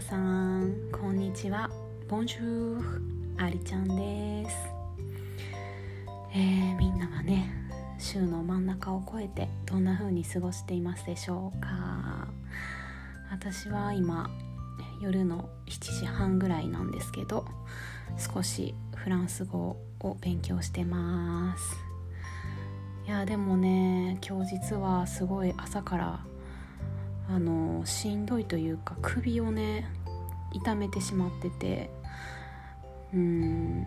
さんこんにちは。ボンジューありちゃんです、えー、みんなはね週の真ん中を越えてどんな風に過ごしていますでしょうか。私は今夜の7時半ぐらいなんですけど少しフランス語を勉強してます。いやでもね今日実はすごい朝からあのしんどいというか首をね痛めてしまっててうん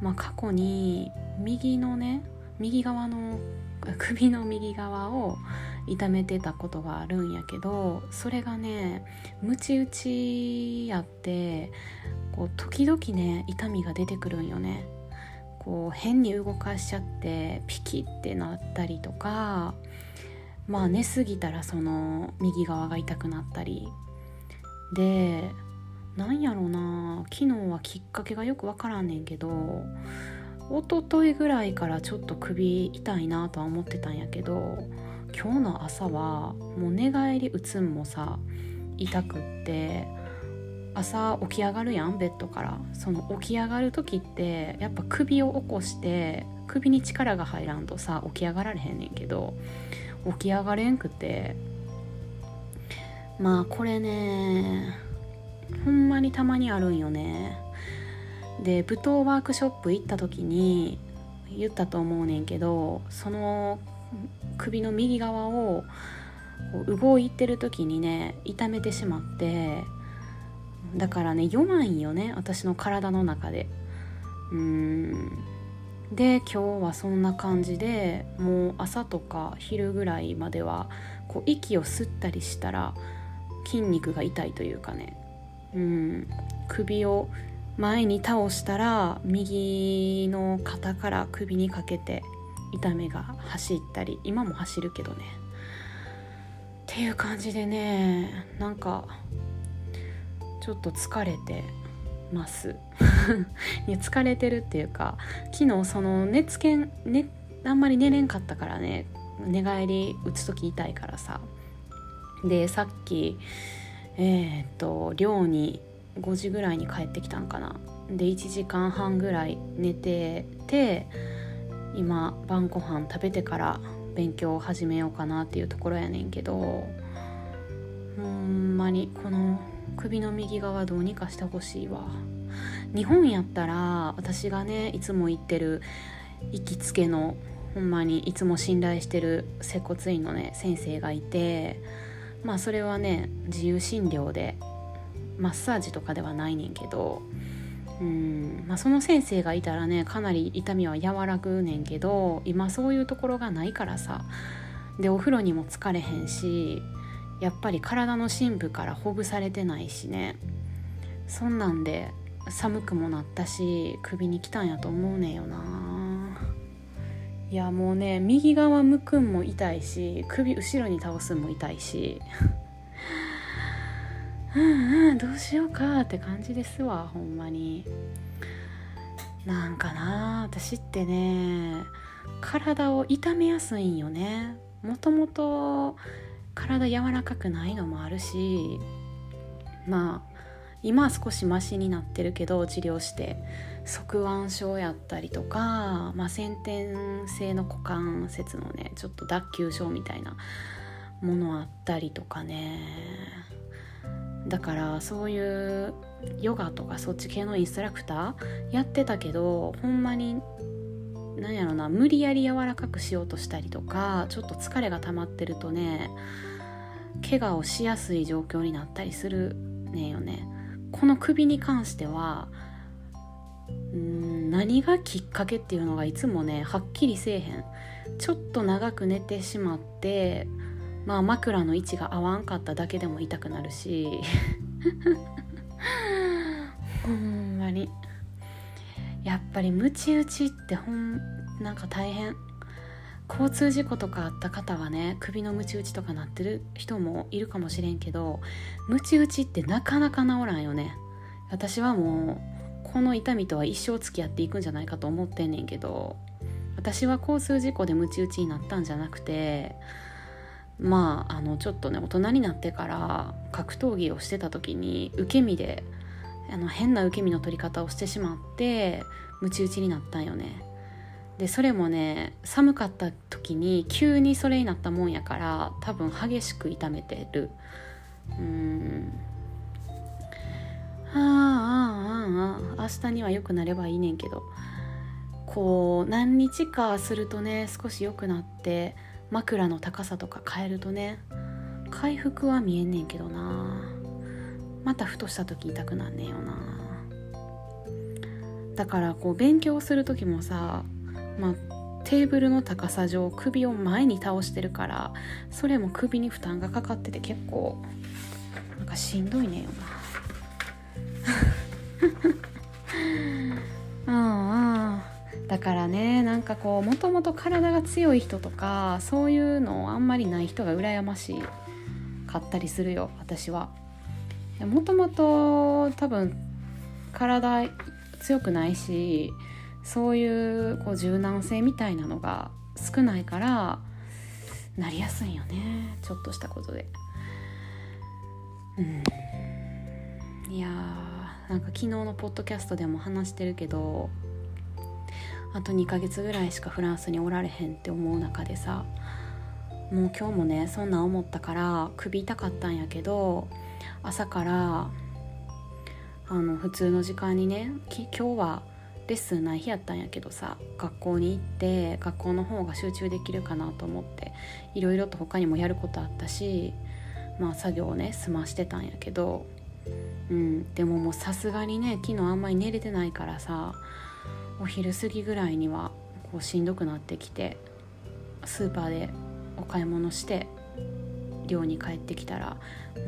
まあ過去に右のね右側の 首の右側を痛めてたことがあるんやけどそれがねムチ打ちやってこう時々ね痛みが出てくるんよね。こう変に動かしちゃってピキってなったりとかまあ寝すぎたらその右側が痛くなったり。でなんやろうな昨日はきっかけがよく分からんねんけど一昨日ぐらいからちょっと首痛いなとは思ってたんやけど今日の朝はもう寝返り打つんもさ痛くって朝起き上がるやんベッドから。その起き上がる時ってやっぱ首を起こして首に力が入らんとさ起き上がられへんねんけど起き上がれんくて。まあこれねほんまにたまにあるんよね。で舞踏ワークショップ行った時に言ったと思うねんけどその首の右側を動いてる時にね痛めてしまって。だからね弱いんよね私の体の中で。うん。で今日はそんな感じでもう朝とか昼ぐらいまではこう息を吸ったりしたら筋肉が痛いというかね。うん。首を前に倒したら右の肩から首にかけて痛めが走ったり今も走るけどね。っていう感じでねなんかちょっと疲れてます。いや疲れてるっていうか昨日その寝つけん、ね、あんまり寝れんかったからね寝返り打つ時痛いからさ。でさっきえー、っと寮に5時ぐらいに帰ってきたんかな。で1時間半ぐらい寝てて今晩ご飯食べてから勉強を始めようかなっていうところやねんけどほんまにこの首の右側どうにかしてほしいわ。日本やったら私がねいつも行ってる行きつけのほんまにいつも信頼してる接骨院のね先生がいてまあそれはね自由診療でマッサージとかではないねんけどうんまあ、その先生がいたらねかなり痛みは和らぐねんけど今そういうところがないからさでお風呂にも疲れへんしやっぱり体の深部からほぐされてないしね。そんなんで寒くもなったし首に来たんやと思うねんよな。いやもうね右側向くんも痛いし首後ろに倒すんも痛いし。うんうんどうしようかって感じですわほんまに。なんかな私ってね体を痛めやすいんよね。もともと体柔らかくないのもあるしまあ今は少しマシになってるけど治療して側腕症やったりとか、まあ、先天性の股関節のねちょっと脱臼症みたいなものあったりとかね。だからそういうヨガとかそっち系のインストラクターやってたけどほんまに何やろな無理やり柔らかくしようとしたりとかちょっと疲れが溜まってるとね怪我をしやすい状況になったりするねよね。この首に関してはん何がきっかけっていうのがいつもねはっきりせえへん。ちょっと長く寝てしまってまあ枕の位置が合わんかっただけでも痛くなるし。ほんまに。やっぱりムチ打ちってほんなんか大変。交通事故とかあった方はね首のムチ打ちとかなってる人もいるかもしれんけどムチ打ちってなかなか治らんよね。私はもうこの痛みとは一生付き合っていくんじゃないかと思ってんねんけど私は交通事故でムチ打ちになったんじゃなくてまああのちょっとね大人になってから格闘技をしてた時に受け身であの変な受け身の取り方をしてしまってムチ打ちになったんよね。でそれもね寒かった時に急にそれになったもんやから多分激しく痛めてる。うん。ああああああ明日には良くなればいいねんけど。こう何日かするとね少し良くなって枕の高さとか変えるとね回復は見えんねんけどな。またふとした時痛くなんねんよな。だからこう勉強する時もさまあテーブルの高さ上首を前に倒してるからそれも首に負担がかかってて結構なんかしんどいねよな うんうんだからねなんかこうもともと体が強い人とかそういうのあんまりない人が羨ましかったりするよ私は。もともと多分体強くないしそういうこう柔軟性みたいなのが少ないからなりやすいよねちょっとしたことで。うん、いやーなんか昨日のポッドキャストでも話してるけどあと2ヶ月ぐらいしかフランスにおられへんって思う中でさもう今日もねそんな思ったから首痛かったんやけど朝からあの普通の時間にね今日はレッスンない日やったんやけどさ学校に行って学校の方が集中できるかなと思っていろいろと他にもやることあったしまあ作業をね済ましてたんやけどうんでももうさすがにね昨日あんまり寝れてないからさお昼過ぎぐらいにはこうしんどくなってきてスーパーでお買い物して寮に帰ってきたら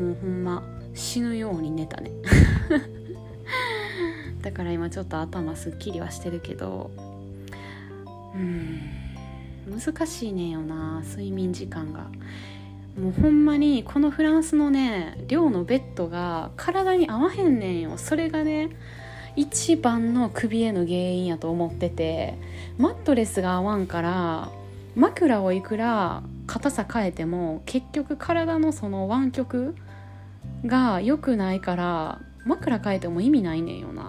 もうほんま死ぬように寝たね。だから今ちょっと頭すっきりはしてるけどうん難しいねんよな睡眠時間が。もうほんまにこのフランスのね寮のベッドが体に合わへんねんよ。それがね一番の首への原因やと思っててマットレスが合わんから枕をいくら硬さ変えても結局体のその湾曲が良くないから枕変えても意味ないねんよな。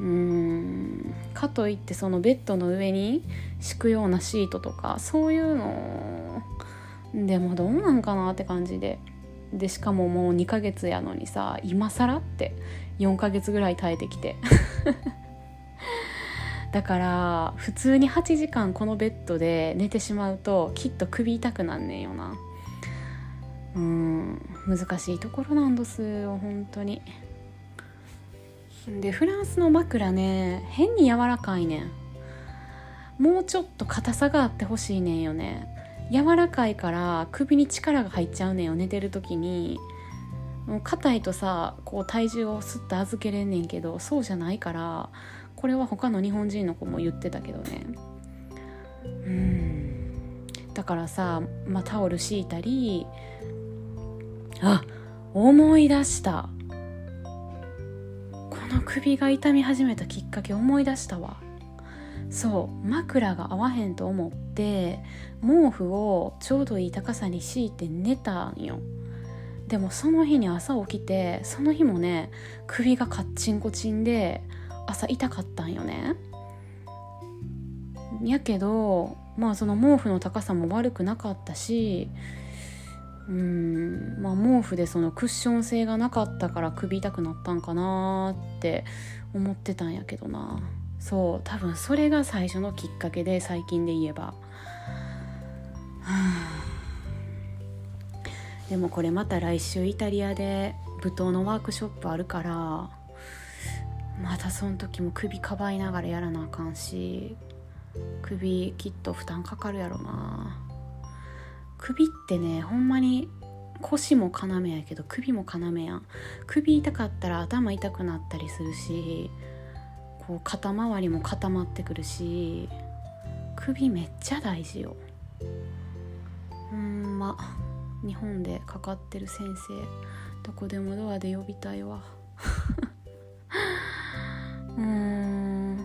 うーん。かといってそのベッドの上に敷くようなシートとかそういうのでもどうなんかなって感じで。でしかももう2ヶ月やのにさ今更って4ヶ月ぐらい耐えてきて。だから普通に8時間このベッドで寝てしまうときっと首痛くなんねんよな。うん。難しいところなんですよ本当に。でフランスの枕ね変に柔らかいね。んもうちょっと硬さがあってほしいねんよね。柔らかいから首に力が入っちゃうねんよ寝てる時に。硬いとさこう体重をスッと預けれんねんけどそうじゃないからこれは他の日本人の子も言ってたけどね。うん。だからさ、まあ、タオル敷いたりあ思い出した。この首が痛み始めたきっかけ思い出したわ。そう枕が合わへんと思って毛布をちょうどいい高さに敷いて寝たんよ。でもその日に朝起きてその日もね首がカッチンコチンで朝痛かったんよね。やけどまあその毛布の高さも悪くなかったしうん。まあ毛布でそのクッション性がなかったから首痛くなったんかなって思ってたんやけどな。そう多分それが最初のきっかけで最近で言えば。でもこれまた来週イタリアで舞踏のワークショップあるからまたその時も首かばいながらやらなあかんし首きっと負担かかるやろな。首ってねほんまに腰も要やけど首も要やん。首痛かったら頭痛くなったりするしこう肩周りも固まってくるし首めっちゃ大事よ。ほんま日本でかかってる先生どこでもドアで呼びたいわ。うん。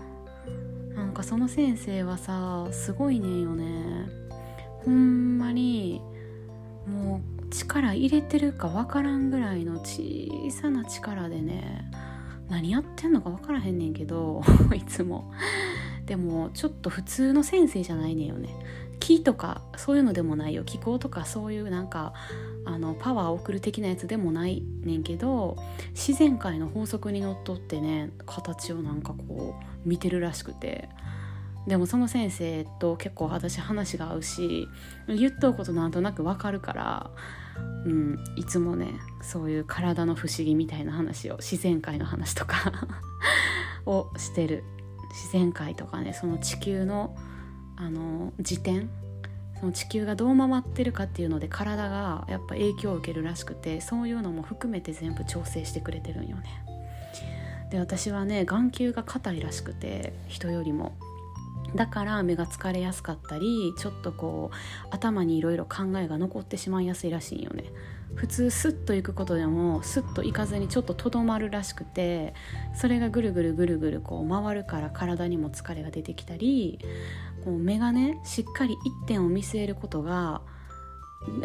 なんかその先生はさすごいねんよね。ほんまに力入れてるか分からんぐらいの小さな力でね何やってんのか分からへんねんけど いつも。でもちょっと普通の先生じゃないねんよね。木とかそういうのでもないよ。気候とかそういうなんかあのパワーを送る的なやつでもないねんけど自然界の法則にのっとってね形をなんかこう見てるらしくて。でもその先生と結構私話が合うし言っとうことなんとなくわかるから、うん、いつもねそういう体の不思議みたいな話を自然界の話とか をしてる自然界とかねその地球のあの時点その地球がどう回ってるかっていうので体がやっぱ影響を受けるらしくてそういうのも含めて全部調整してくれてるんよね。で私はね眼球が硬いらしくて人よりもだから目が疲れやすかったりちょっとこう頭にいろいろ考えが残ってしまいやすいらしいよね。普通スッと行くことでもスッと行かずにちょっととどまるらしくてそれがぐるぐるぐるぐるこう回るから体にも疲れが出てきたりこう目がねしっかり一点を見据えることが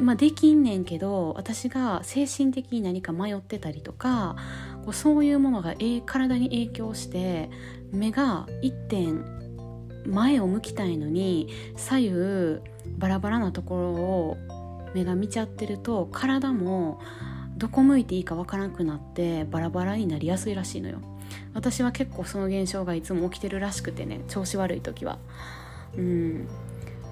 まあ、できんねんけど私が精神的に何か迷ってたりとかこうそういうものが、え体に影響して目が一点前を向きたいのに左右バラバラなところを目が見ちゃってると体もどこ向いていいかわからなくなってバラバラになりやすいらしいのよ。私は結構その現象がいつも起きてるらしくてね調子悪い時は。うん。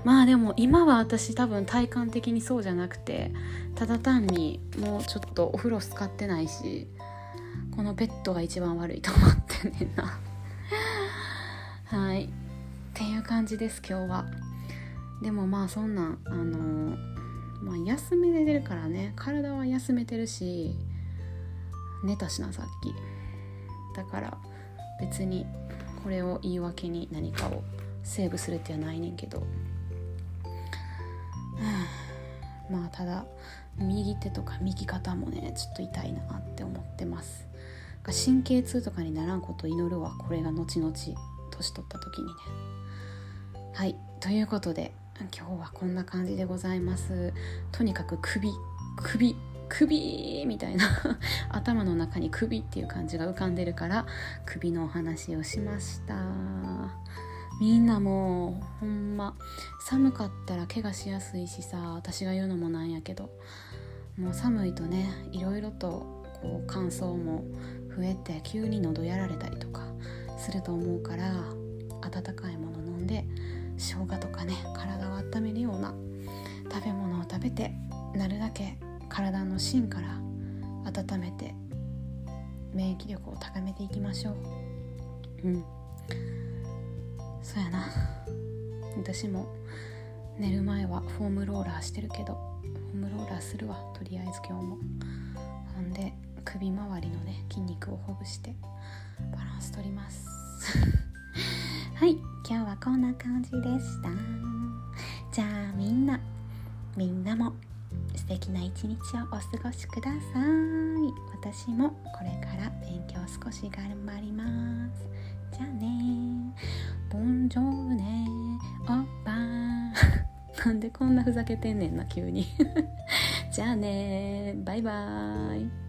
まあでも今は私多分体感的にそうじゃなくてただ単にもうちょっとお風呂使ってないしこのベッドが一番悪いと思ってんねんな。はい。っていう感じです今日は。でもまあそんなんあのまあ休めてるからね。体は休めてるし寝たしなさっき。だから別にこれを言い訳に何かをセーブするってはないねんけど。まあただ右手とか右肩もねちょっと痛いなって思ってます。神経痛とかにならんこと祈るわこれが後々年取った時にね。はい。ということで今日はこんな感じでございます。とにかく首首首みたいな。頭の中に首っていう感じが浮かんでるから首のお話をしました。みんなもうほんま寒かったら怪我しやすいしさ私が言うのもなんやけど。もう寒いとねいろいろとこう乾燥も増えて急に喉やられたりとかすると思うから温かいもの飲んで生姜とかね体を温めるような食べ物を食べてなるだけ体の芯から温めて免疫力を高めていきましょう。うん。そうやな。私も寝る前はフォームローラーしてるけどフォームローラーするわとりあえず今日も。ほんで首周りのね筋肉をほぐしてバランス取ります。はい今日はこんな感じでした。じゃあみんなみんなも素敵な一日をお過ごしください。私もこれから勉強少し頑張ります。じゃあね。ボンジョーネ。おっぱなんでこんなふざけてんねんな急に。じゃあね。バイバーイ。